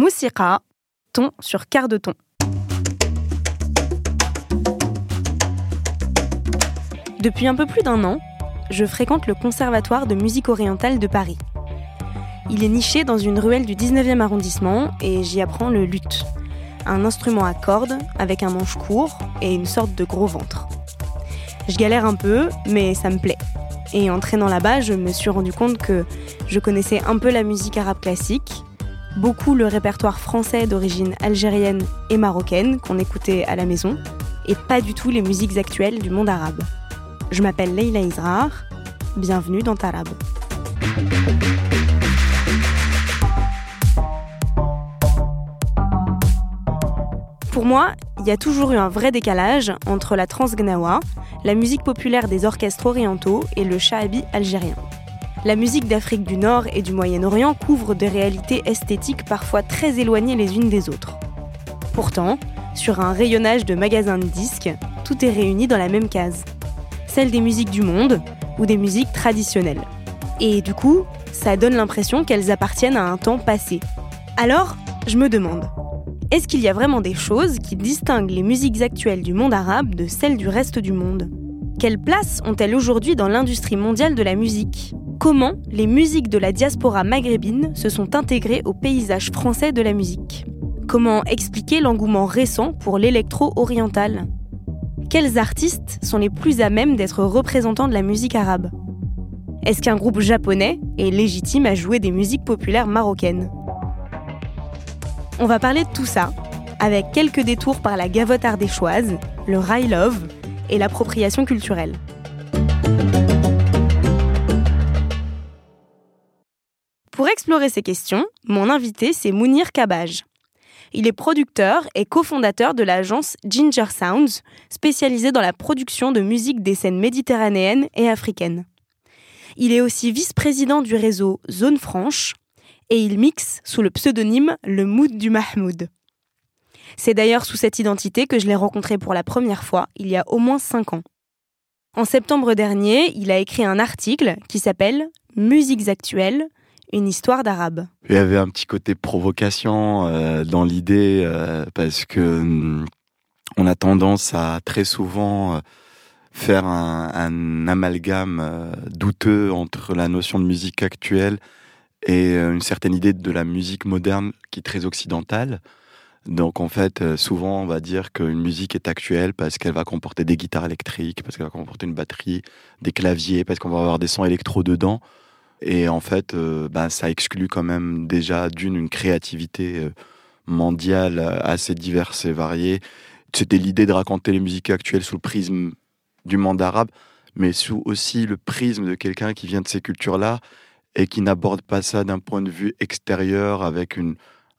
Moussika, ton sur quart de ton. Depuis un peu plus d'un an, je fréquente le Conservatoire de musique orientale de Paris. Il est niché dans une ruelle du 19e arrondissement et j'y apprends le luth, un instrument à cordes avec un manche court et une sorte de gros ventre. Je galère un peu, mais ça me plaît. Et en traînant là-bas, je me suis rendu compte que je connaissais un peu la musique arabe classique, beaucoup le répertoire français d'origine algérienne et marocaine qu'on écoutait à la maison, et pas du tout les musiques actuelles du monde arabe. Je m'appelle Leila Israr, bienvenue dans Tarab. Pour moi, il y a toujours eu un vrai décalage entre la transgnawa, la musique populaire des orchestres orientaux et le shahabi algérien. La musique d'Afrique du Nord et du Moyen-Orient couvre des réalités esthétiques parfois très éloignées les unes des autres. Pourtant, sur un rayonnage de magasins de disques, tout est réuni dans la même case. Celle des musiques du monde ou des musiques traditionnelles. Et du coup, ça donne l'impression qu'elles appartiennent à un temps passé. Alors, je me demande, est-ce qu'il y a vraiment des choses qui distinguent les musiques actuelles du monde arabe de celles du reste du monde? Quelle place ont-elles aujourd'hui dans l'industrie mondiale de la musique? Comment les musiques de la diaspora maghrébine se sont intégrées au paysage français de la musique. Comment expliquer l'engouement récent pour l'électro-oriental? Quels artistes sont les plus à même d'être représentants de la musique arabe? Est-ce qu'un groupe japonais est légitime à jouer des musiques populaires marocaines? On va parler de tout ça, avec quelques détours par la gavotte ardéchoise, le rail love et l'appropriation culturelle. Pour explorer ces questions, mon invité, c'est Mounir Kabaj. Il est producteur et cofondateur de l'agence Ginger Sounds, spécialisée dans la production de musique des scènes méditerranéennes et africaines. Il est aussi vice-président du réseau Zone Franche, et il mixe sous le pseudonyme Le Mood du Mahmoud. C'est d'ailleurs sous cette identité que je l'ai rencontré pour la première fois il y a au moins 5 ans. En septembre dernier, il a écrit un article qui s'appelle Musiques actuelles, une histoire d'arabe. Il y avait un petit côté provocation euh, dans l'idée euh, parce que hum, on a tendance à très souvent euh, faire un, un amalgame douteux entre la notion de musique actuelle et une certaine idée de la musique moderne qui est très occidentale. Donc en fait, souvent on va dire qu'une musique est actuelle parce qu'elle va comporter des guitares électriques, parce qu'elle va comporter une batterie, des claviers, parce qu'on va avoir des sons électro dedans. Et en fait, euh, ben, ça exclut quand même déjà d'une une créativité mondiale assez diverse et variée. C'était l'idée de raconter les musiques actuelles sous le prisme du monde arabe, mais sous aussi le prisme de quelqu'un qui vient de ces cultures-là et qui n'aborde pas ça d'un point de vue extérieur avec une,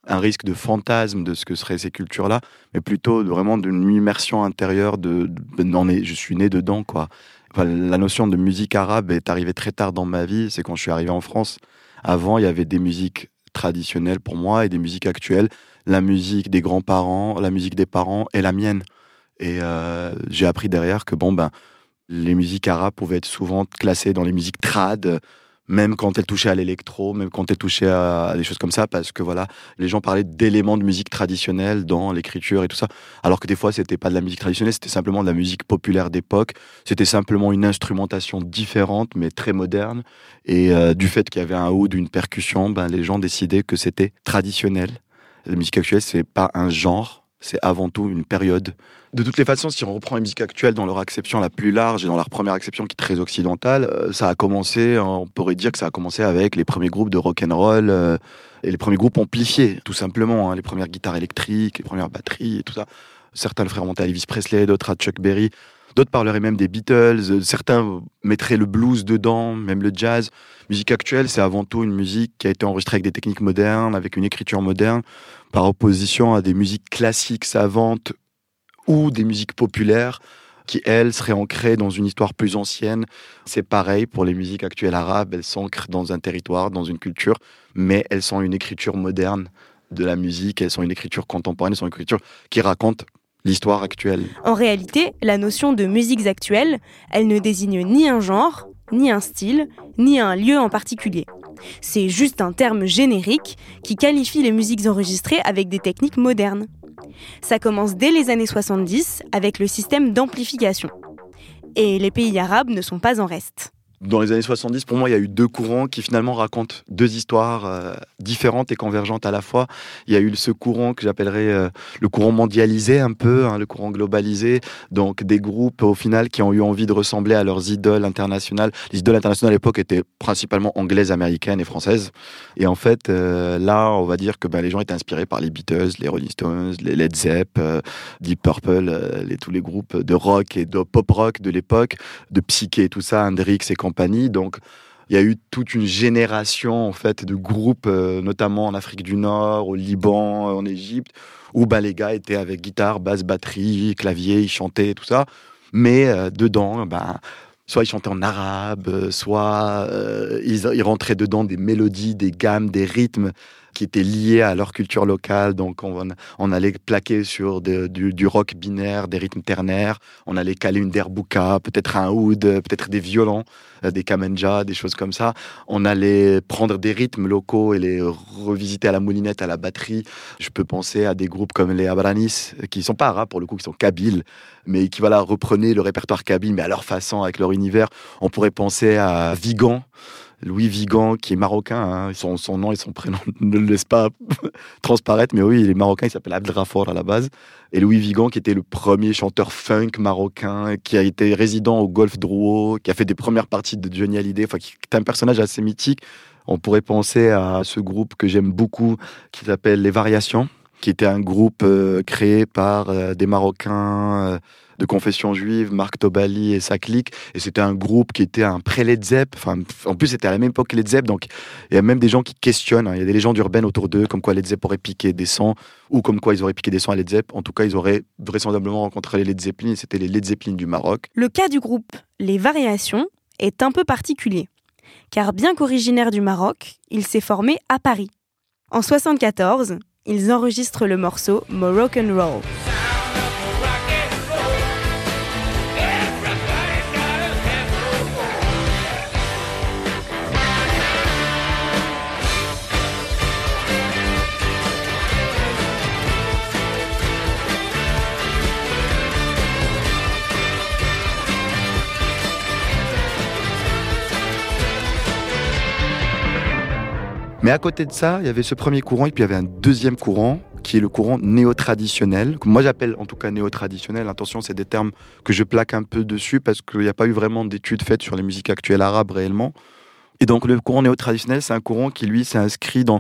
un risque de fantasme de ce que seraient ces cultures-là, mais plutôt vraiment d'une immersion intérieure de, de, je suis né dedans quoi. La notion de musique arabe est arrivée très tard dans ma vie, c'est quand je suis arrivé en France. Avant, il y avait des musiques traditionnelles pour moi et des musiques actuelles, la musique des grands-parents, la musique des parents et la mienne. Et euh, j'ai appris derrière que bon ben les musiques arabes pouvaient être souvent classées dans les musiques trad, même quand elle touchait à l'électro, même quand elle touchait à, des choses comme ça, parce que voilà, les gens parlaient d'éléments de musique traditionnelle dans l'écriture et tout ça, alors que des fois c'était pas de la musique traditionnelle, c'était simplement de la musique populaire d'époque, c'était simplement une instrumentation différente mais très moderne, et euh, du fait qu'il y avait un haut d'une percussion, ben les gens décidaient que c'était traditionnel. La musique actuelle c'est pas un genre, c'est avant tout une période. De toutes les façons, si on reprend la musique actuelle dans leur acception la plus large et dans leur première acception qui est très occidentale, euh, ça a commencé, hein, on pourrait dire que ça a commencé avec les premiers groupes de rock and roll euh, et les premiers groupes amplifiés, tout simplement, hein, les premières guitares électriques, les premières batteries et tout ça. Certains le feraient remonter à Elvis Presley, d'autres à Chuck Berry. D'autres parleraient même des Beatles, certains mettraient le blues dedans, même le jazz. Musique actuelle, c'est avant tout une musique qui a été enregistrée avec des techniques modernes, avec une écriture moderne, par opposition à des musiques classiques savantes ou des musiques populaires qui, elles, seraient ancrées dans une histoire plus ancienne. C'est pareil pour les musiques actuelles arabes, elles s'ancrent dans un territoire, dans une culture, mais elles sont une écriture moderne de la musique, elles sont une écriture contemporaine, elles sont une écriture qui raconte l'histoire actuelle. En réalité, la notion de musiques actuelles, elle ne désigne ni un genre, ni un style, ni un lieu en particulier. C'est juste un terme générique qui qualifie les musiques enregistrées avec des techniques modernes. Ça commence dès les années 70 avec le système d'amplification. Et les pays arabes ne sont pas en reste dans les années 70, pour moi, il y a eu deux courants qui finalement racontent deux histoires euh, différentes et convergentes à la fois. Il y a eu ce courant que j'appellerais euh, le courant mondialisé un peu, hein, le courant globalisé, donc des groupes au final qui ont eu envie de ressembler à leurs idoles internationales. Les idoles internationales à l'époque étaient principalement anglaises, américaines et françaises. Et en fait, euh, là, on va dire que ben, les gens étaient inspirés par les Beatles, les Rolling Stones, les Led Zepp, Deep Purple, tous les groupes de rock et de pop rock de l'époque, de psyché et tout ça, Hendrix et donc, il y a eu toute une génération en fait de groupes, euh, notamment en Afrique du Nord, au Liban, en Égypte, où bah, les gars étaient avec guitare, basse, batterie, clavier, ils chantaient tout ça. Mais euh, dedans, bah, soit ils chantaient en arabe, euh, soit ils, ils, rentraient dedans des mélodies, des gammes, des rythmes qui étaient liés à leur culture locale. Donc, on, allait plaquer sur du, rock binaire, des rythmes ternaires. On allait caler une derbouka, peut-être un oud, peut-être des violons, euh, des kamenja, des choses comme ça. On allait prendre des rythmes locaux et les revisiter à la moulinette, à la batterie. Je peux penser à des groupes comme les Abranis, qui sont pas arabes pour le coup, qui sont kabyles, mais qui voilà, reprenaient le répertoire kabyle, mais à leur façon, avec leur univers. On pourrait penser à Vigan. Louis Vigan, qui est marocain. Hein. Son, nom et son prénom ne le laissent pas transparaître, mais oui, il est marocain, il s'appelle Abdelrafour à la base. Et Louis Vigan, qui était le premier chanteur funk marocain, qui a été résident au Golfe Drouot, qui a fait des premières parties de Johnny Hallyday, enfin, qui est un personnage assez mythique. On pourrait penser à ce groupe que j'aime beaucoup, qui s'appelle Les Variations, qui était un groupe euh, créé par euh, des Marocains euh, de confession juive, Marc Tobali et sa clique. Et c'était un groupe qui était un pré-Led Zepp. Enfin, en plus, c'était à la même époque que Led Zepp. Donc, il y a même des gens qui questionnent. Hein. Il y a des légendes urbaines autour d'eux, comme quoi Led Zepp aurait piqué des sons, ou comme quoi ils auraient piqué des sons à Led Zepp. En tout cas, ils auraient vraisemblablement rencontré les Led Zeppelin. C'était les Led Zeppelin du Maroc. Le cas du groupe Les Variations est un peu particulier. Car bien qu'originaire du Maroc, il s'est formé à Paris. En 74, ils enregistrent le morceau Moroccan Roll. Mais à côté de ça, il y avait ce premier courant et puis il y avait un deuxième courant qui est le courant néo-traditionnel, moi j'appelle en tout cas néo-traditionnel. Attention, c'est des termes que je plaque un peu dessus parce qu'il n'y a pas eu vraiment d'études faites sur les musiques actuelles arabes réellement. Et donc le courant néo-traditionnel, c'est un courant qui lui s'est inscrit dans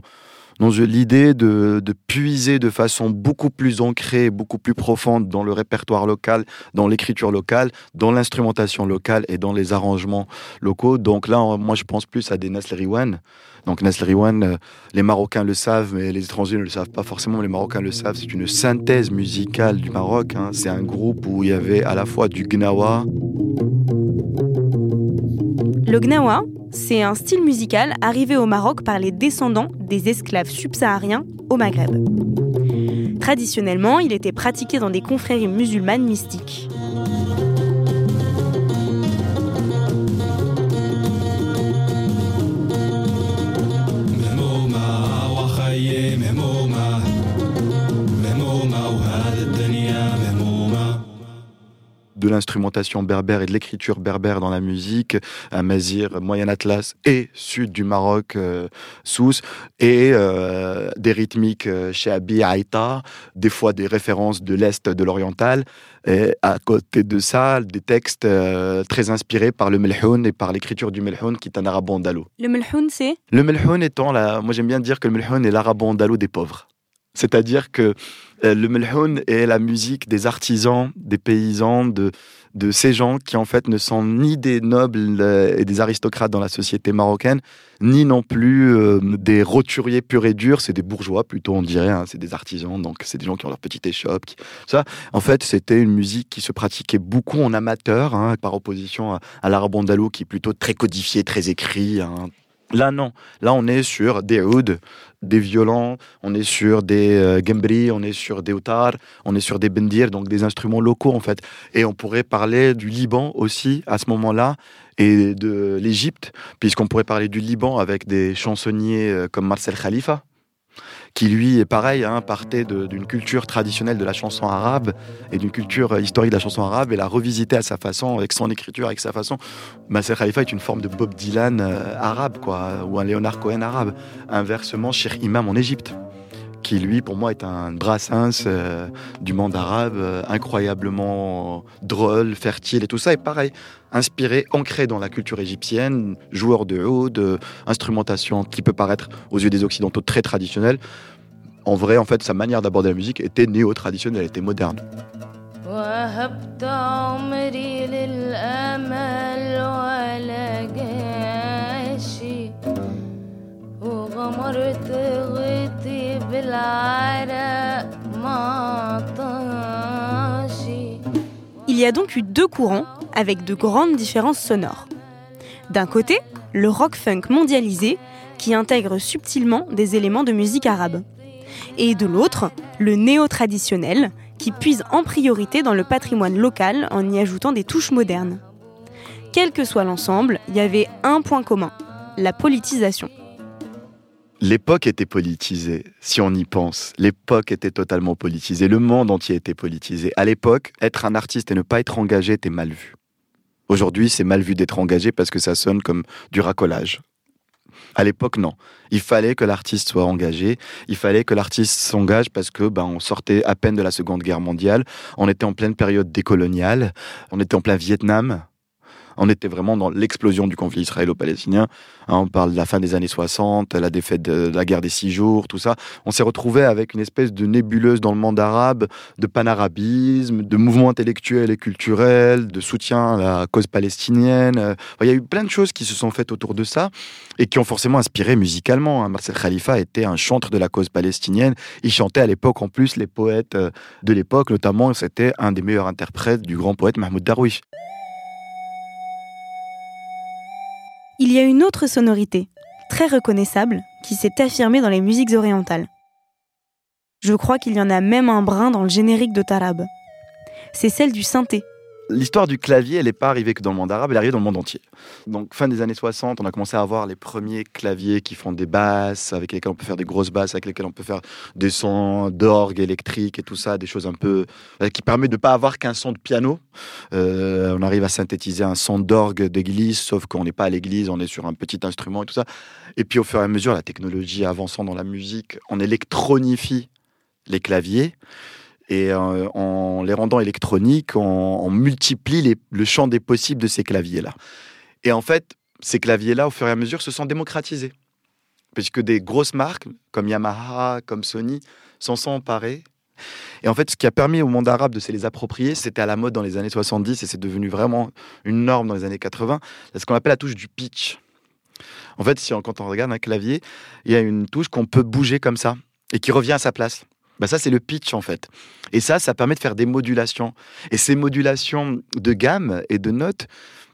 dans l'idée de, puiser de façon beaucoup plus ancrée, beaucoup plus profonde dans le répertoire local, dans l'écriture locale, dans l'instrumentation locale et dans les arrangements locaux. Donc là, moi, je pense plus à des Nasri One. Donc Nasri One, euh, les Marocains le savent, mais les étrangers ne le savent pas forcément. Les Marocains le savent. C'est une synthèse musicale du Maroc. Hein. C'est un groupe où il y avait à la fois du gnawa. Le gnawa, c'est un style musical arrivé au Maroc par les descendants des esclaves subsahariens au Maghreb. Traditionnellement, il était pratiqué dans des confréries musulmanes mystiques. De l'instrumentation berbère et de l'écriture berbère dans la musique, à Mazir, Moyen Atlas et sud du Maroc, euh, Sousse, et euh, des rythmiques euh, chez Abi Aïta, des fois des références de l'Est, de l'Oriental, et à côté de ça, des textes très inspirés par le melhoun et par l'écriture du melhoun qui est un arabe andalou. Le melhoun, c'est? Le melhoun étant, la... moi j'aime bien dire que le melhoun est l'arabe andalou des pauvres. C'est-à-dire que euh, le melhoun est la musique des artisans, des paysans, de, ces gens qui en fait ne sont ni des nobles euh, et des aristocrates dans la société marocaine, ni non plus euh, des roturiers purs et durs, c'est des bourgeois plutôt on dirait, hein, c'est des artisans, donc c'est des gens qui ont leur petite échoppe. Ça, en fait, c'était une musique qui se pratiquait beaucoup en amateur, hein, par opposition à, à l'arabe qui est plutôt très codifié, très écrit. Hein, Là, non. Là, on est sur des ouds, des violons, on est sur des euh, gembri, on est sur des outars, on est sur des bendir, donc des instruments locaux, en fait. Et on pourrait parler du Liban aussi, à ce moment-là, et de l'Égypte, puisqu'on pourrait parler du Liban avec des chansonniers euh, comme Marcel Khalifa, qui lui est pareil, hein, partait d'une culture traditionnelle de la chanson arabe et d'une culture euh, historique de la chanson arabe et l'a revisité à sa façon, avec son écriture, avec sa façon. Marcel Khalifa est une forme de Bob Dylan euh, arabe, quoi, ou un Leonard Cohen arabe. Inversement, Cheikh Imam en Égypte qui lui, pour moi, est un Brassens euh, du monde arabe, euh, incroyablement drôle, fertile et tout ça. Et pareil, inspiré, ancré dans la culture égyptienne, joueur de haut, de instrumentation qui peut paraître aux yeux des Occidentaux très traditionnelle. En vrai, en fait, sa manière d'aborder la musique était néo-traditionnelle, était moderne. Il y a donc eu deux courants avec de grandes différences sonores. D'un côté, le rock funk mondialisé qui intègre subtilement des éléments de musique arabe. Et de l'autre, le néo-traditionnel qui puise en priorité dans le patrimoine local en y ajoutant des touches modernes. Quel que soit l'ensemble, il y avait un point commun, la politisation. L'époque était politisée, si on y pense. L'époque était totalement politisée. Le monde entier était politisé. À l'époque, être un artiste et ne pas être engagé était mal vu. Aujourd'hui, c'est mal vu d'être engagé parce que ça sonne comme du racolage. À l'époque, non. Il fallait que l'artiste soit engagé. Il fallait que l'artiste s'engage parce que ben, on sortait à peine de la Seconde Guerre mondiale. On était en pleine période décoloniale. On était en plein Vietnam on était vraiment dans l'explosion du conflit israélo-palestinien. Hein, on parle de la fin des années 60, la défaite de la guerre des six jours, tout ça. On s'est retrouvé avec une espèce de nébuleuse dans le monde arabe, de panarabisme, de mouvements intellectuels et culturels, de soutien à la cause palestinienne. il y a eu plein de choses qui se sont faites autour de ça et qui ont forcément inspiré musicalement. Hein. Marcel Khalifa était un chantre de la cause palestinienne. Il chantait à l'époque en plus les poètes euh, de l'époque, notamment c'était un des meilleurs interprètes du grand poète Mahmoud Darwish. Il y a une autre sonorité, très reconnaissable, qui s'est affirmée dans les musiques orientales. Je crois qu'il y en a même un brin dans le générique de Tarab. C'est celle du synthé, L'histoire du clavier, elle n'est pas arrivée que dans le monde arabe, elle est arrivée dans le monde entier. Donc, fin des années 60, on a commencé à avoir les premiers claviers qui font des basses, avec lesquels on peut faire des grosses basses, avec lesquels on peut faire des sons d'orgue électrique et tout ça, des choses un peu. Euh, qui permettent de ne pas avoir qu'un son de piano. Euh, on arrive à synthétiser un son d'orgue d'église, sauf qu'on n'est pas à l'église, on est sur un petit instrument et tout ça. Et puis, au fur et à mesure, la technologie avançant dans la musique, on électronifie les claviers. Et euh, en les rendant électroniques, on, multiplie le champ des possibles de ces claviers-là. Et en fait, ces claviers-là, au fur et à mesure, se sont démocratisés. Puisque des grosses marques, comme Yamaha, comme Sony, s'en sont emparées. Et en fait, ce qui a permis au monde arabe de se les approprier, c'était à la mode dans les années 70 et c'est devenu vraiment une norme dans les années 80. C'est ce qu'on appelle la touche du pitch. En fait, si quand on regarde un clavier, il y a une touche qu'on peut bouger comme ça et qui revient à sa place. Bah ça, c'est le pitch en fait. Et ça, ça permet de faire des modulations. Et ces modulations de gamme et de notes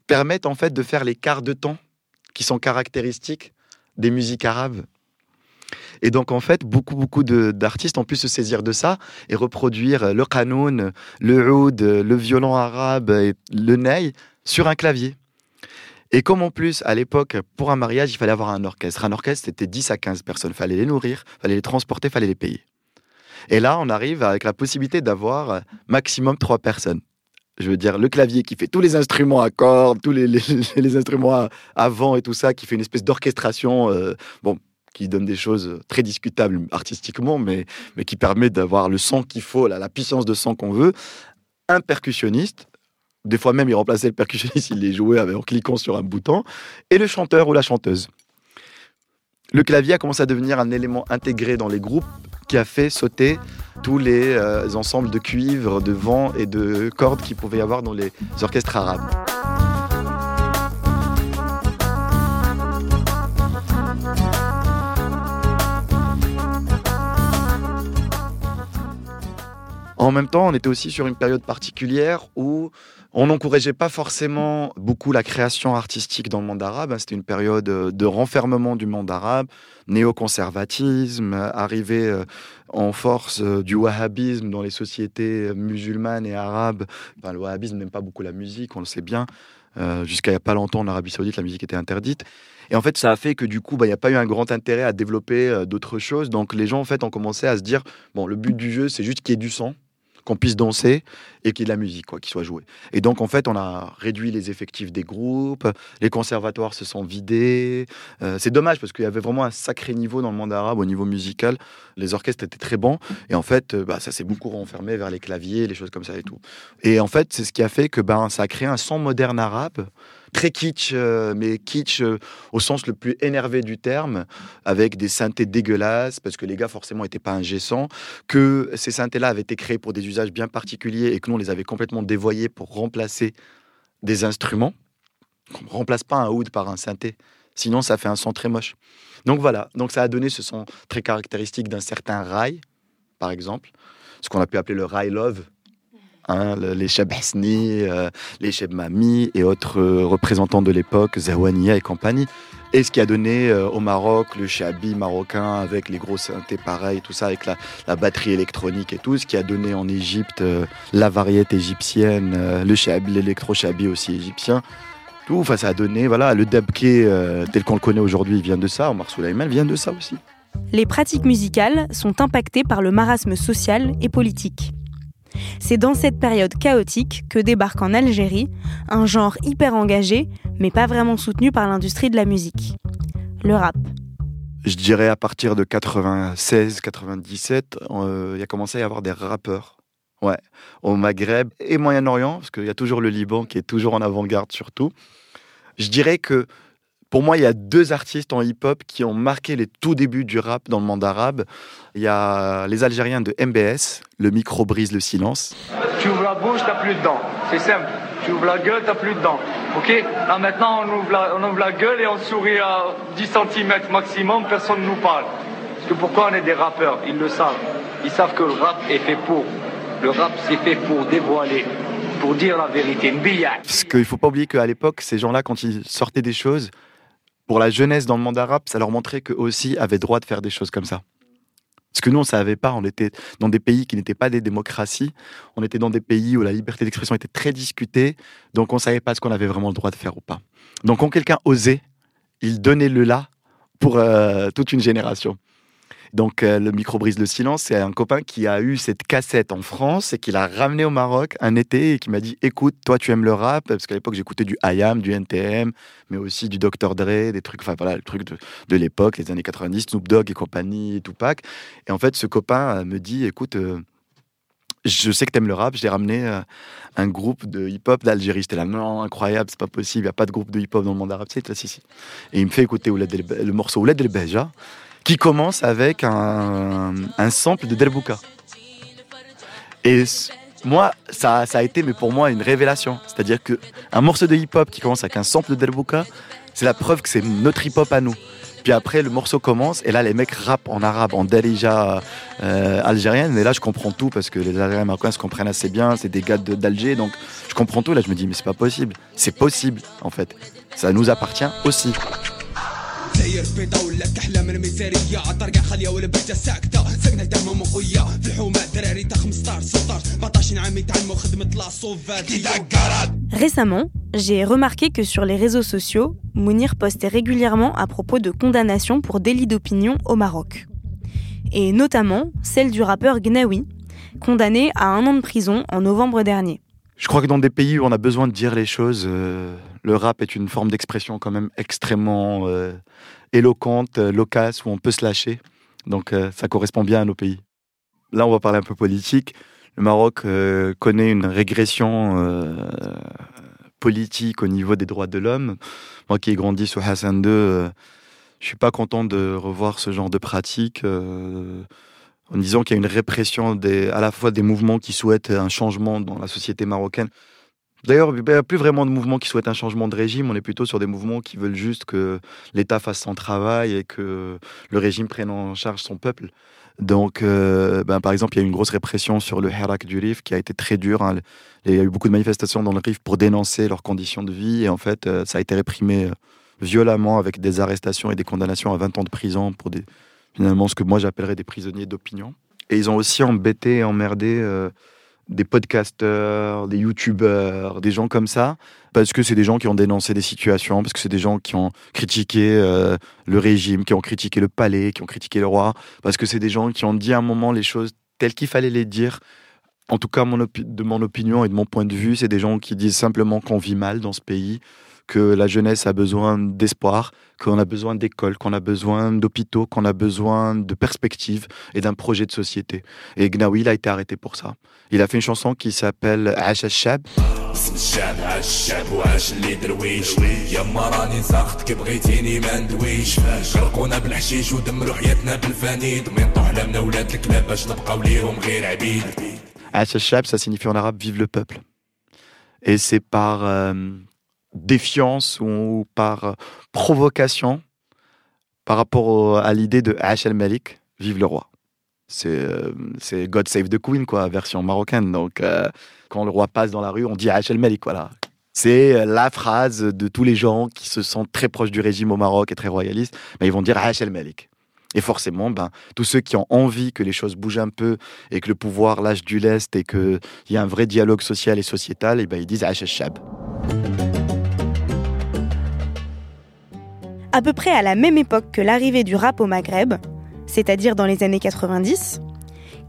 permettent en fait de faire les quarts de temps qui sont caractéristiques des musiques arabes. Et donc, en fait, beaucoup, beaucoup d'artistes ont pu se saisir de ça et reproduire le qanoun, le oud, le violon arabe et le ney sur un clavier. Et comme en plus, à l'époque, pour un mariage, il fallait avoir un orchestre. Un orchestre, c'était 10 à 15 personnes. Il fallait les nourrir, il fallait les transporter, il fallait les payer. Et là, on arrive avec la possibilité d'avoir euh, maximum trois personnes. Je veux dire, le clavier qui fait tous les instruments à cordes, tous les, instruments à, vent et tout ça, qui fait une espèce d'orchestration, euh, bon, qui donne des choses très discutables artistiquement, mais, mais qui permet d'avoir le son qu'il faut, la, la puissance de son qu'on veut. Un percussionniste, des fois même il remplaçait le percussionniste, il les jouait en cliquant sur un bouton, et le chanteur ou la chanteuse. Le clavier a commencé à devenir un élément intégré dans les groupes qui a fait sauter tous les euh, ensembles de cuivre, de vent et de cordes qu'il pouvait y avoir dans les orchestres arabes. En même temps, on était aussi sur une période particulière où On n'encourageait pas forcément beaucoup la création artistique dans le monde arabe. Hein. C'était une période euh, de renfermement du monde arabe, néoconservatisme, arrivée euh, en force euh, du wahhabisme dans les sociétés musulmanes et arabes. le wahhabisme n'aime pas beaucoup la musique, on le sait bien. Jusqu'à il n'y a pas longtemps, en Arabie Saoudite, la musique était interdite. Et en fait, ça a fait que du coup, bah, il n'y a pas eu un grand intérêt à développer d'autres choses. Donc les gens, en fait, ont commencé à se dire, bon, le but du jeu, c'est juste qu'il y ait du sang qu'on puisse danser et qu'il y ait de la musique, quoi, qui soit jouée. Et donc, en fait, on a réduit les effectifs des groupes, les conservatoires se sont vidés. Euh, c'est dommage parce qu'il y avait vraiment un sacré niveau dans le monde arabe au niveau musical. Les orchestres étaient très bons et en fait, euh, bah, ça s'est beaucoup renfermé vers les claviers, les choses comme ça et tout. Et en fait, c'est ce qui a fait que ben, ça a créé un son moderne arabe très kitsch, euh, mais kitsch euh, au sens le plus énervé du terme, avec des synthés dégueulasses, parce que les gars forcément n'étaient pas ingessants, que ces synthés-là avaient été créés pour des usages bien particuliers et que nous on les avait complètement dévoyés pour remplacer des instruments. On ne remplace pas un oud par un synthé, sinon ça fait un son très moche. Donc voilà, donc ça a donné ce son très caractéristique d'un certain rail, par exemple, ce qu'on a pu appeler le rail love, Hein, les Cheb euh, les Cheb Mami et autres euh, représentants de l'époque, Zawania et compagnie. Et ce qui a donné euh, au Maroc le Chabi marocain avec les gros synthés pareils, tout ça avec la, batterie électronique et tout. Ce qui a donné en Égypte la variété égyptienne, le Chabi, l'électro-Chabi aussi égyptien. Tout, enfin, ça a donné, voilà, le dabke tel qu'on le connaît aujourd'hui vient de ça, Omar Souleyman vient de ça aussi. Les pratiques musicales sont impactées par le marasme social et politique. C'est dans cette période chaotique que débarque en Algérie un genre hyper engagé, mais pas vraiment soutenu par l'industrie de la musique. Le rap. Je dirais à partir de 96-97, euh, il a commencé à y avoir des rappeurs. Ouais, au Maghreb et Moyen-Orient, parce qu'il y a toujours le Liban qui est toujours en avant-garde surtout. Je dirais que pour moi, il y a deux artistes en hip-hop qui ont marqué les tout débuts du rap dans le monde arabe. Il y a les Algériens de MBS, Le micro brise le silence. Tu ouvres la bouche, t'as plus de dents. C'est simple. Tu ouvres la gueule, t'as plus de dents. Ok? Là maintenant, on ouvre, la, on ouvre la gueule et on sourit à 10 cm maximum, personne ne nous parle. Parce que pourquoi on est des rappeurs? Ils le savent. Ils savent que le rap est fait pour. Le rap, c'est fait pour dévoiler, pour dire la vérité. Parce qu'il ne faut pas oublier qu'à l'époque, ces gens-là, quand ils sortaient des choses, pour la jeunesse dans le monde arabe, ça leur montrait qu'eux aussi avaient droit de faire des choses comme ça. Parce que nous, on ne savait pas, on était dans des pays qui n'étaient pas des démocraties, on était dans des pays où la liberté d'expression était très discutée, donc on ne savait pas ce qu'on avait vraiment le droit de faire ou pas. Donc quand quelqu'un osait, il donnait le là pour euh, toute une génération. Donc euh, le micro brise le silence, c'est un copain qui a eu cette cassette en France et qui l'a ramené au Maroc un été et qui m'a dit écoute, toi tu aimes le rap parce qu'à l'époque j'écoutais du IAM, du NTM, mais aussi du Dr Dre, des trucs, enfin voilà, le truc de, de l'époque, les années 90, Snoop Dogg et compagnie, Tupac. Et en fait, ce copain euh, me dit écoute. Euh, je sais que t'aimes le rap, j'ai ramené un groupe de hip-hop d'Algérie. J'étais là, non, incroyable, c'est pas possible, il n'y a pas de groupe de hip-hop dans le monde arabe. C'est là, si. Et il me fait écouter le morceau Ouled El Beja qui commence avec un, sample de Derbouka. Et moi, ça, ça, a été, mais pour moi, une révélation. C'est-à-dire qu'un morceau de hip-hop qui commence avec un sample de Derbouka, c'est la preuve que c'est notre hip-hop à nous. Puis après, le morceau commence, et là, les mecs rappent en arabe, en dalija euh, algérienne. Et là, je comprends tout, parce que les Algériens marocains se comprennent assez bien, c'est des gars d'Alger, donc je comprends tout. Là, je me dis, mais c'est pas possible. C'est possible, en fait. Ça nous appartient aussi. Récemment, j'ai remarqué que sur les réseaux sociaux, Mounir postait régulièrement à propos de condamnations pour délit d'opinion au Maroc. Et notamment celle du rappeur Gnawi, condamné à un an de prison en novembre dernier. Je crois que dans des pays où on a besoin de dire les choses, euh, le rap est une forme d'expression quand même extrêmement euh, éloquente, euh, loquace, où on peut se lâcher. Donc ça correspond bien à nos pays. Là, on va parler un peu politique. Le Maroc connaît une régression politique au niveau des droits de l'homme. Moi qui ai grandi sous Hassan II, je suis pas content de revoir ce genre de pratique en disant qu'il y a une répression à la fois des mouvements qui souhaitent un changement dans la société marocaine. D'ailleurs, il n'y a plus vraiment de mouvements qui souhaitent un changement de régime, on est plutôt sur des mouvements qui veulent juste que l'État fasse son travail et que le régime prenne en charge son peuple. Donc, ben, par exemple, il y a eu une grosse répression sur le Herak du Rif qui a été très dur. Hein. Il y a eu beaucoup de manifestations dans le Rif pour dénoncer leurs conditions de vie. Et en fait, ça a été réprimé violemment avec des arrestations et des condamnations à 20 ans de prison pour des, finalement ce que moi j'appellerais des prisonniers d'opinion. Et ils ont aussi embêté et emmerdé euh, des podcasteurs, des youtubeurs, des gens comme ça, parce que c'est des gens qui ont dénoncé des situations, parce que c'est des gens qui ont critiqué euh, le régime, qui ont critiqué le palais, qui ont critiqué le roi, parce que c'est des gens qui ont dit à un moment les choses telles qu'il fallait les dire. En tout cas, de mon opinion et de mon point de vue, c'est des gens qui disent simplement qu'on vit mal dans ce pays, que la jeunesse a besoin d'espoir, qu'on a besoin d'écoles, qu'on a besoin d'hôpitaux, qu'on a besoin de perspectives et d'un projet de société. Et Gnawi, il a été arrêté pour ça. Il a fait une chanson qui s'appelle Ash Shab. Shab, ça signifie en arabe vive le peuple. Et c'est par euh, défiance ou par euh, provocation par rapport à l'idée de H.L. Malik, vive le roi. Euh, c'est God Save the Queen, quoi, version marocaine. Donc, euh, quand le roi passe dans la rue, on dit H.L. Malik, voilà. C'est la phrase de tous les gens qui se sentent très proches du régime au Maroc et très royalistes, mais ils vont dire H.L. Malik. Et forcément, ben, tous ceux qui ont envie que les choses bougent un peu et que le pouvoir lâche du lest et qu'il y a un vrai dialogue social et sociétal, et eh ben, ils disent H.L. Shab. À peu près à la même époque que l'arrivée du rap au Maghreb, c'est-à-dire dans les années 90,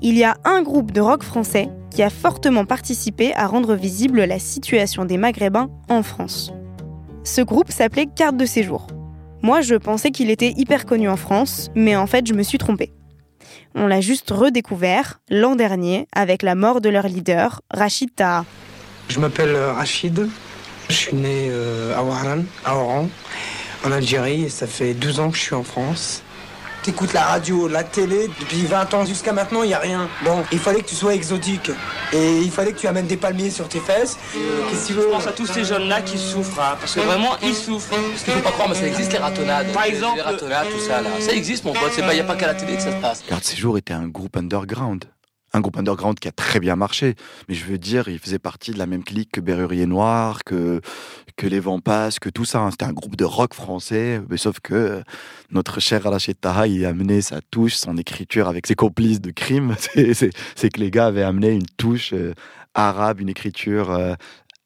il y a un groupe de rock français qui a fortement participé à rendre visible la situation des Maghrébins en France. Ce groupe s'appelait Carte de séjour. Moi, je pensais qu'il était hyper connu en France, mais en fait, je me suis trompée. On l'a juste redécouvert l'an dernier avec la mort de leur leader, Rachid Taha. Je m'appelle Rachid, je suis né euh, à Ouaran, à Oran en Algérie et ça fait 12 ans que je suis en France. T'écoutes la radio, la télé, depuis 20 ans jusqu'à maintenant, il n'y a rien. Bon, il fallait que tu sois exotique. Et il fallait que tu amènes des palmiers sur tes fesses. Qu'est-ce que tu veux Je pense à tous ces jeunes-là qui souffrent, hein, parce que vraiment, ils souffrent. Parce qu'il faut pas croire, mais ça existe les ratonnades. Par exemple. Les ratonnades, tout ça, là. Ça existe, mon pote. Il n'y a pas qu'à la télé que ça se passe. Garde Séjour était un groupe underground un groupe underground qui a très bien marché. Mais je veux dire, il faisait partie de la même clique que Berrurier Noir, que, que Les Vents Passent, que tout ça. Hein. C'était un groupe de rock français, mais sauf que notre cher Rachid Taha, il a amené sa touche, son écriture avec ses complices de crime. C'est que les gars avaient amené une touche euh, arabe, une écriture euh,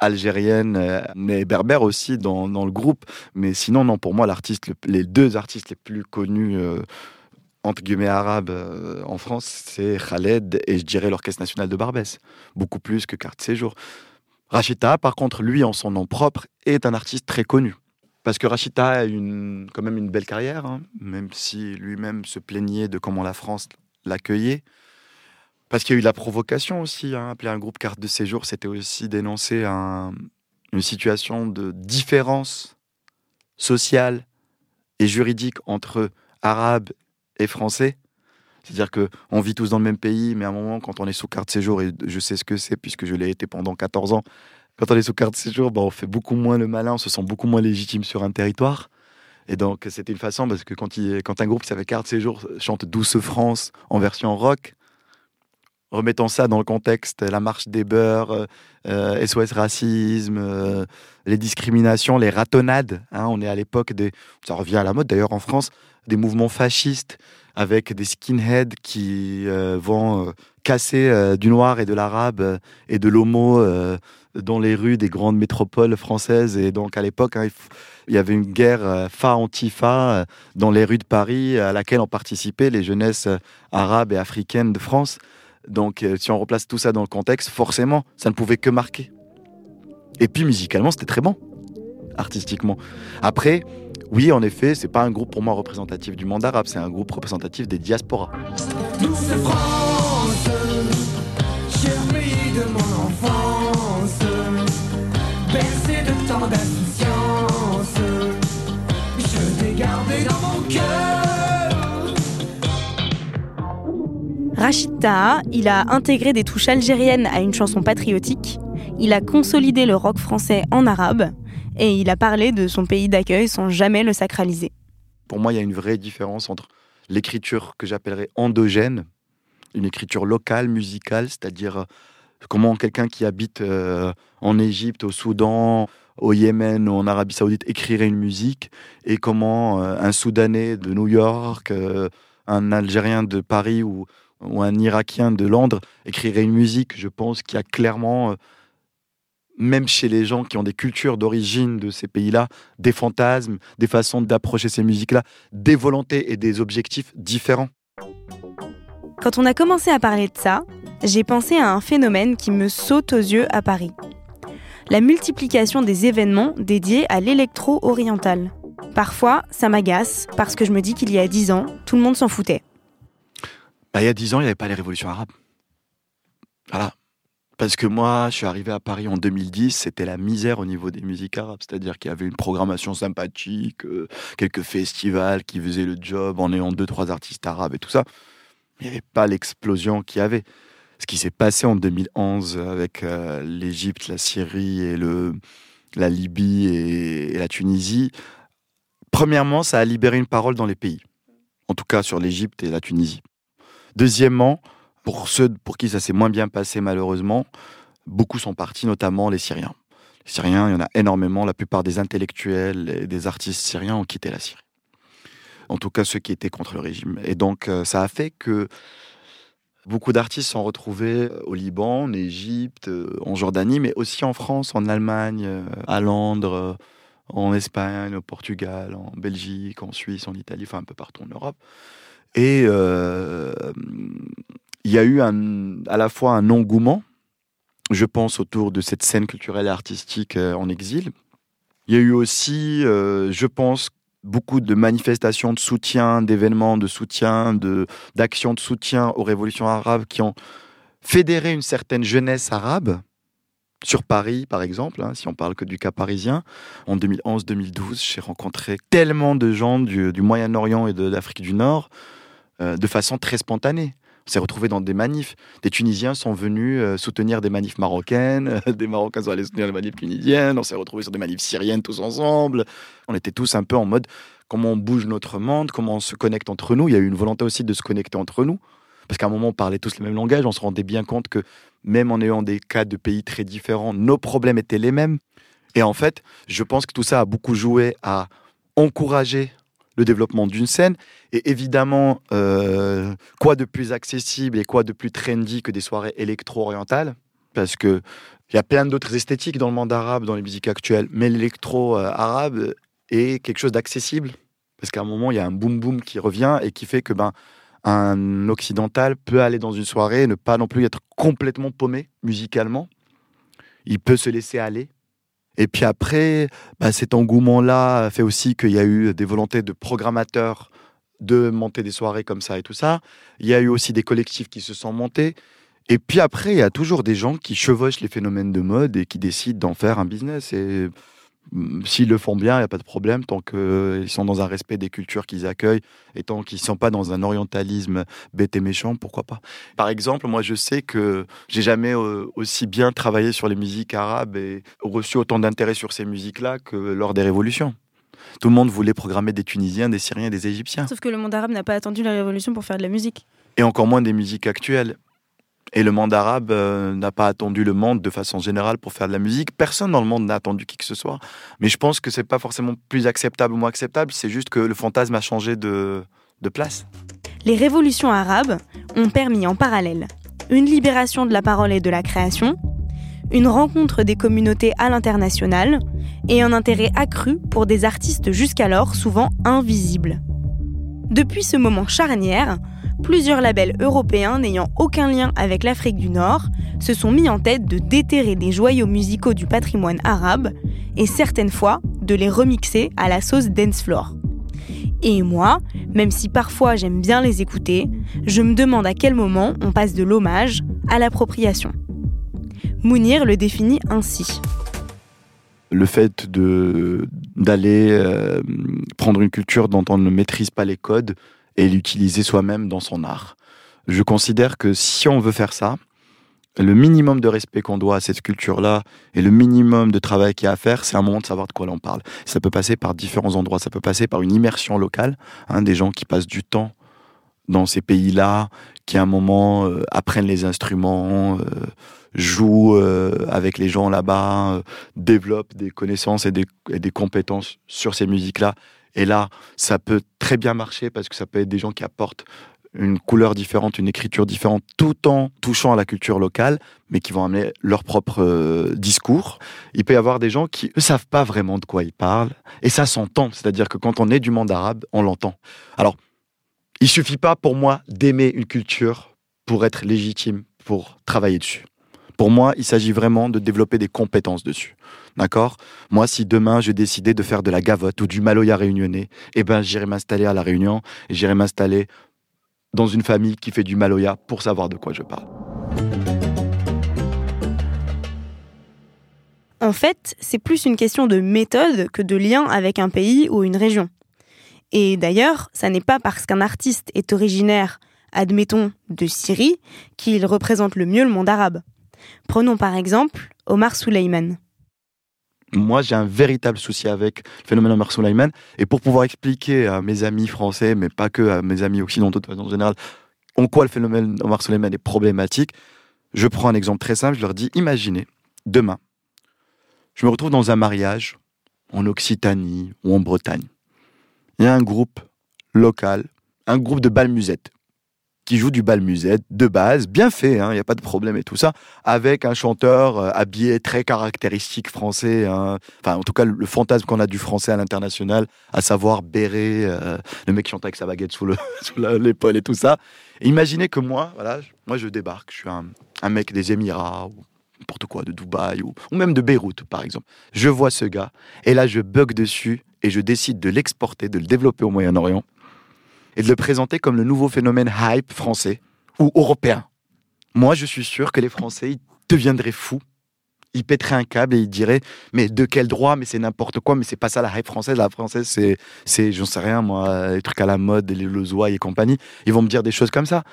algérienne, euh, mais berbère aussi dans, dans, le groupe. Mais sinon, non, pour moi, l'artiste, les deux artistes les plus connus entre guillemets arabes euh, en France, c'est Khaled et je dirais l'Orchestre national de Barbès, beaucoup plus que Carte Séjour. Rachita, par contre, lui, en son nom propre, est un artiste très connu. Parce que Rachita a une, quand même une belle carrière, hein, même si lui-même se plaignait de comment la France l'accueillait. Parce qu'il y a eu la provocation aussi. Hein. Appeler un groupe carte de séjour, c'était aussi dénoncer une situation de différence sociale et juridique entre arabes et français. C'est-à-dire que on vit tous dans le même pays, mais à un moment, quand on est sous carte séjour, et je sais ce que c'est puisque je l'ai été pendant 14 ans, quand on est sous carte séjour, bah, on fait beaucoup moins le malin, on se sent beaucoup moins légitime sur un territoire. Et donc, c'était une façon, parce que quand, il, quand un groupe qui s'appelle Carte Séjour chante Douce France en version rock, remettant ça dans le contexte, la marche des beurs, euh, SOS racisme, euh, les discriminations, les ratonnades. Hein, on est à l'époque des. Ça revient à la mode d'ailleurs en France, des mouvements fascistes avec des skinheads qui euh, vont euh, casser euh, du noir et de l'arabe et de l'homo dans les rues des grandes métropoles françaises. Et donc à l'époque, hein, il y avait une guerre fa-antifa dans les rues de Paris à laquelle ont participé les jeunesses arabes et africaines de France. Donc si on replace tout ça dans le contexte, forcément, ça ne pouvait que marquer. Et puis musicalement, c'était très bon, artistiquement. Après, oui, en effet, c'est pas un groupe pour moi représentatif du monde arabe, c'est un groupe représentatif des diasporas. Rachid Taha, il a intégré des touches algériennes à une chanson patriotique, il a consolidé le rock français en arabe, et il a parlé de son pays d'accueil sans jamais le sacraliser. Pour moi, il y a une vraie différence entre l'écriture que j'appellerais endogène, une écriture locale, musicale, c'est-à-dire euh, comment quelqu'un qui habite euh, en Égypte, au Soudan, au Yémen ou en Arabie Saoudite écrirait une musique et comment euh, un Soudanais de New York, un Algérien de Paris ou, ou un Irakien de Londres écrirait une musique. Je pense qu'il y a clairement, euh, même chez les gens qui ont des cultures d'origine de ces pays-là, des fantasmes, des façons d'approcher ces musiques-là, des volontés et des objectifs différents. Quand on a commencé à parler de ça, j'ai pensé à un phénomène qui me saute aux yeux à Paris. La multiplication des événements dédiés à l'électro-oriental. Parfois, ça m'agace parce que je me dis qu'il y a dix ans, tout le monde s'en foutait. Bah, il y a dix ans, il n'y avait pas les révolutions arabes. Voilà. Parce que moi, je suis arrivé à Paris en 2010, c'était la misère au niveau des musiques arabes. C'est-à-dire qu'il y avait une programmation sympathique, euh, quelques festivals qui faisaient le job en ayant deux, trois artistes arabes et tout ça. Il n'y avait pas l'explosion qu'il y avait. Ce qui s'est passé en 2011 avec euh, l'Égypte, la Syrie et le, la Libye et, et la Tunisie, premièrement, ça a libéré une parole dans les pays. En tout cas, sur l'Égypte et la Tunisie. Deuxièmement, pour ceux pour qui ça s'est moins bien passé malheureusement, beaucoup sont partis, notamment les Syriens. Les Syriens, il y en a énormément. La plupart des intellectuels et des artistes syriens ont quitté la Syrie. En tout cas, ceux qui étaient contre le régime. Et donc, euh, ça a fait que beaucoup d'artistes sont retrouvés au Liban, en Égypte, euh, en Jordanie, mais aussi en France, en Allemagne, euh, à Londres, euh, en Espagne, au Portugal, en Belgique, en Suisse, en Italie, enfin un peu partout en Europe. Et euh, il y a eu à la fois un engouement, je pense, autour de cette scène culturelle et artistique euh, en exil. Il y a eu aussi, euh, je pense, beaucoup de manifestations de soutien, d'événements de soutien, d'actions de soutien aux révolutions arabes qui ont fédéré une certaine jeunesse arabe. Sur Paris, par exemple, hein, si on parle que du cas parisien, en 2011-2012, j'ai rencontré tellement de gens du Moyen-Orient et de l'Afrique du Nord euh, de façon très spontanée. On s'est retrouvés dans des manifs. Des Tunisiens sont venus euh, soutenir des manifs marocaines, des Marocains sont allés soutenir les manifs tunisiennes, on s'est retrouvés sur des manifs syriennes tous ensemble. On était tous un peu en mode comment on bouge notre monde, comment on se connecte entre nous. Il y a eu une volonté aussi de se connecter entre nous. Parce qu'à un moment, on parlait tous le même langage, on se rendait bien compte que même en ayant des cas de pays très différents, nos problèmes étaient les mêmes. Et en fait, je pense que tout ça a beaucoup joué à encourager le développement d'une scène. Et évidemment, euh, quoi de plus accessible et quoi de plus trendy que des soirées électro-orientales? Parce que il y a plein d'autres esthétiques dans le monde arabe, dans les musiques actuelles, mais l'électro-arabe est quelque chose d'accessible. Parce qu'à un moment, il y a un boom-boom qui revient et qui fait que ben, un occidental peut aller dans une soirée et ne pas non plus être complètement paumé musicalement. Il peut se laisser aller. Et puis après, bah, cet engouement-là fait aussi qu'il y a eu des volontés de programmateurs de monter des soirées comme ça et tout ça. Il y a eu aussi des collectifs qui se sont montés. Et puis après, il y a toujours des gens qui chevauchent les phénomènes de mode et qui décident d'en faire un business. Et s'ils le font bien, il n'y a pas de problème tant qu'ils sont dans un respect des cultures qu'ils accueillent et tant qu'ils ne sont pas dans un orientalisme bête et méchant, pourquoi pas. Par exemple, moi je sais que j'ai jamais euh, aussi bien travaillé sur les musiques arabes et reçu autant d'intérêt sur ces musiques-là que lors des révolutions. Tout le monde voulait programmer des Tunisiens, des Syriens, des Égyptiens. Sauf que le monde arabe n'a pas attendu la révolution pour faire de la musique. Et encore moins des musiques actuelles. Et le monde arabe euh, n'a pas attendu le monde de façon générale pour faire de la musique. Personne dans le monde n'a attendu qui que ce soit. Mais je pense que c'est pas forcément plus acceptable ou moins acceptable. C'est juste que le fantasme a changé de, de place. Les révolutions arabes ont permis en parallèle une libération de la parole et de la création, une rencontre des communautés à l'international et un intérêt accru pour des artistes jusqu'alors souvent invisibles. Depuis ce moment charnière, plusieurs labels européens n'ayant aucun lien avec l'Afrique du Nord se sont mis en tête de déterrer des joyaux musicaux du patrimoine arabe et certaines fois de les remixer à la sauce dance floor. Et moi, même si parfois j'aime bien les écouter, je me demande à quel moment on passe de l'hommage à l'appropriation. Mounir le définit ainsi. Le fait d'aller euh, prendre une culture dont on ne maîtrise pas les codes et l'utiliser soi-même dans son art. Je considère que si on veut faire ça, le minimum de respect qu'on doit à cette culture-là et le minimum de travail qu'il y a à faire, c'est un moment de savoir de quoi l'on parle. Ça peut passer par différents endroits, ça peut passer par une immersion locale, hein, des gens qui passent du temps dans ces pays-là, qui à un moment euh, apprennent les instruments, euh, jouent euh, avec les gens là-bas, développent des connaissances et des compétences sur ces musiques-là. Et là, ça peut très bien marcher parce que ça peut être des gens qui apportent une couleur différente, une écriture différente, tout en touchant à la culture locale, mais qui vont amener leur propre euh, discours. Il peut y avoir des gens qui ne savent pas vraiment de quoi ils parlent, et ça s'entend. C'est-à-dire que quand on est du monde arabe, on l'entend. Alors, il suffit pas pour moi d'aimer une culture pour être légitime, pour travailler dessus. Pour moi, il s'agit vraiment de développer des compétences dessus. D'accord? Moi, si demain je décidais de faire de la gavotte ou du maloya réunionnais, eh ben, j'irai m'installer à La Réunion et j'irai m'installer dans une famille qui fait du maloya pour savoir de quoi je parle. En fait, c'est plus une question de méthode que de lien avec un pays ou une région. Et d'ailleurs, ça n'est pas parce qu'un artiste est originaire, admettons, de Syrie, qu'il représente le mieux le monde arabe. Prenons par exemple Omar Souleyman. Moi, j'ai un véritable souci avec le phénomène Omar Souleyman. Et pour pouvoir expliquer à mes amis français, mais pas que à mes amis occidentaux de façon générale, en quoi le phénomène Omar Souleyman est problématique, je prends un exemple très simple. Je leur dis imaginez, demain, je me retrouve dans un mariage en Occitanie ou en Bretagne. Il y a un groupe local, un groupe de balmusette qui joue du bal musette de base, bien fait, il n'y a pas de problème et tout ça, avec un chanteur euh, habillé très caractéristique français, hein. enfin en tout cas le, fantasme qu'on a du français à l'international, à savoir béret, euh, le mec qui chante avec sa baguette sous l'épaule et tout ça. Imaginez que moi, voilà, moi je débarque, je suis un, un mec des Émirats ou n'importe quoi, de Dubaï ou, ou même de Beyrouth par exemple. Je vois ce gars et là je bug dessus et je décide de l'exporter, de le développer au Moyen-Orient et de le présenter comme le nouveau phénomène hype français ou européen. Moi, je suis sûr que les Français ils deviendraient fous. Ils pèteraient un câble et ils diraient Mais de quel droit Mais c'est n'importe quoi, mais c'est pas ça la hype française. La française, c'est, c'est j'en sais rien, moi, les trucs à la mode, les Lezoy et compagnie. Ils vont me dire des choses comme ça.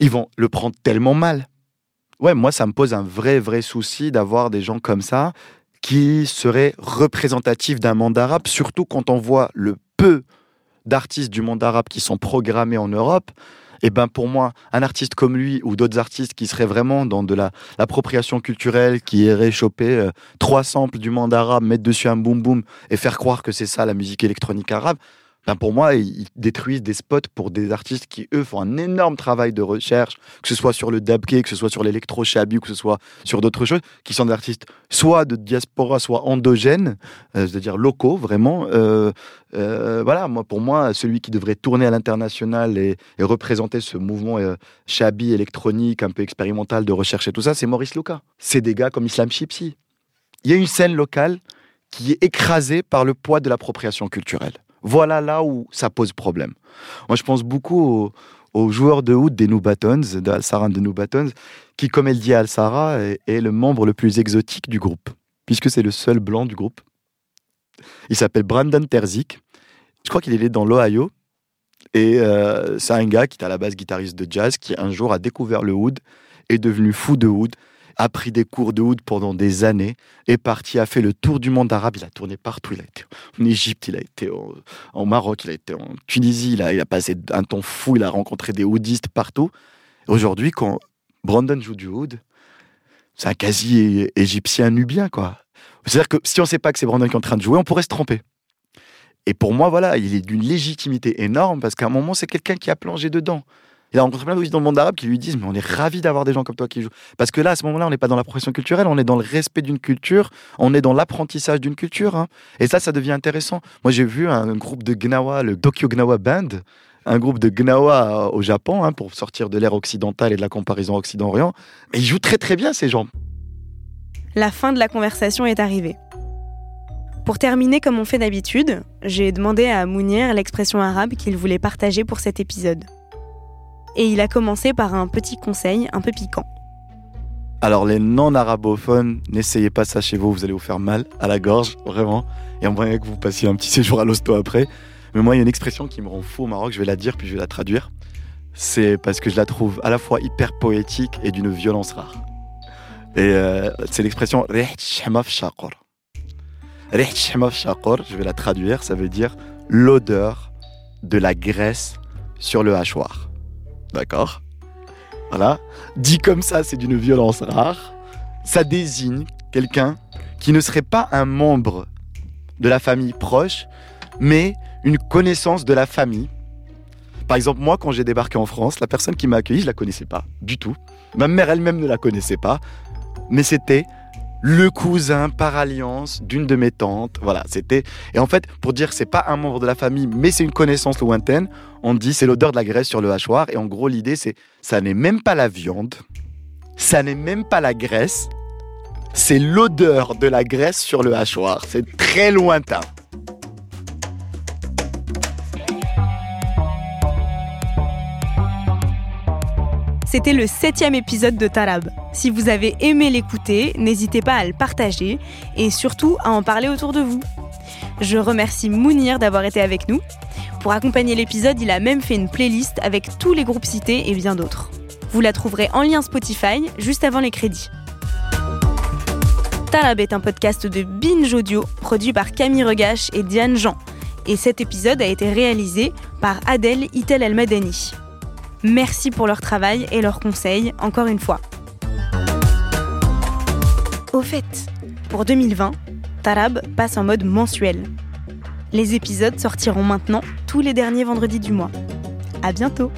Ils vont le prendre tellement mal. Ouais, moi, ça me pose un vrai, vrai souci d'avoir des gens comme ça qui seraient représentatifs d'un monde arabe, surtout quand on voit le peu d'artistes du monde arabe qui sont programmés en Europe, et ben pour moi, un artiste comme lui ou d'autres artistes qui seraient vraiment dans de la l'appropriation culturelle, qui iraient choper euh, trois samples du monde arabe, mettre dessus un boom boom et faire croire que c'est ça la musique électronique arabe, ben pour moi, ils détruisent des spots pour des artistes qui, eux, font un énorme travail de recherche, que ce soit sur le dabke, que ce soit sur l'électro-shabi, que ce soit sur d'autres choses, qui sont des artistes soit de diaspora, soit endogènes, euh, c'est-à-dire locaux, vraiment. Euh, euh, voilà, moi, pour moi, celui qui devrait tourner à l'international et, représenter ce mouvement shabi électronique, un peu expérimental de recherche et tout ça, c'est Maurice Luca. C'est des gars comme Islam Chipsi. Il y a une scène locale qui est écrasée par le poids de l'appropriation culturelle. Voilà là où ça pose problème. Moi, je pense beaucoup aux, aux joueurs de oud des New Batons, de Al-Sara de New Batons, qui, comme elle dit Al-Sara, est, est le membre le plus exotique du groupe, puisque c'est le seul blanc du groupe. Il s'appelle Brandon Terzik. Je crois qu'il est dans l'Ohio. Et euh, c'est un gars qui est à la base guitariste de jazz, qui un jour a découvert le oud, est devenu fou de oud, a pris des cours de oud pendant des années, est parti, a fait le tour du monde arabe, il a tourné partout, il a été en Égypte, il a été en, Maroc, il a été en Tunisie, il a, il a passé un temps fou, il a rencontré des oudistes partout. Aujourd'hui, quand Brandon joue du oud, c'est un quasi égyptien nubien, quoi. C'est-à-dire que si on ne sait pas que c'est Brandon qui est en train de jouer, on pourrait se tromper. Et pour moi, voilà, il est d'une légitimité énorme parce qu'à un moment, c'est quelqu'un qui a plongé dedans. Il a rencontré plein d'oudistes dans le monde arabe qui lui disent Mais on est ravis d'avoir des gens comme toi qui jouent. Parce que là, à ce moment-là, on n'est pas dans la profession culturelle, on est dans le respect d'une culture, on est dans l'apprentissage d'une culture. hein. Et ça, ça devient intéressant. Moi, j'ai vu un groupe de Gnawa, le Tokyo Gnawa Band, un groupe de Gnawa au Japon, hein, pour sortir de l'ère occidentale et de la comparaison Occident-Orient. Et ils jouent très très bien, ces gens. La fin de la conversation est arrivée. Pour terminer comme on fait d'habitude, j'ai demandé à Mounir l'expression arabe qu'il voulait partager pour cet épisode. Et il a commencé par un petit conseil un peu piquant. Alors, les non-arabophones, n'essayez pas ça chez vous, vous allez vous faire mal à la gorge, vraiment. Et on voudrait que vous passiez un petit séjour à l'hosto après. Mais moi, il y a une expression qui me rend fou au Maroc, je vais la dire, puis je vais la traduire. C'est parce que je la trouve à la fois hyper poétique et d'une violence rare. Et euh, c'est l'expression je vais la traduire, ça veut dire l'odeur de la graisse sur le hachoir. D'accord Voilà. Dit comme ça, c'est d'une violence rare. Ça désigne quelqu'un qui ne serait pas un membre de la famille proche, mais une connaissance de la famille. Par exemple, moi, quand j'ai débarqué en France, la personne qui m'a accueilli, je la connaissais pas du tout. Ma mère elle-même ne la connaissait pas, mais c'était le cousin par alliance d'une de mes tantes. Voilà, c'était. Et en fait, pour dire c'est pas un membre de la famille, mais c'est une connaissance lointaine, on dit c'est l'odeur de la graisse sur le hachoir. Et en gros, l'idée, c'est ça n'est même pas la viande, ça n'est même pas la graisse, c'est l'odeur de la graisse sur le hachoir. C'est très lointain. C'était le septième épisode de Tarab. Si vous avez aimé l'écouter, n'hésitez pas à le partager et surtout à en parler autour de vous. Je remercie Mounir d'avoir été avec nous. Pour accompagner l'épisode, il a même fait une playlist avec tous les groupes cités et bien d'autres. Vous la trouverez en lien Spotify juste avant les crédits. Tarab est un podcast de Binge Audio produit par Camille Regache et Diane Jean. Et cet épisode a été réalisé par Adèle Itel El Madani. Merci pour leur travail et leurs conseils, encore une fois. Au fait, pour 2020, Tarab passe en mode mensuel. Les épisodes sortiront maintenant tous les derniers vendredis du mois. À bientôt!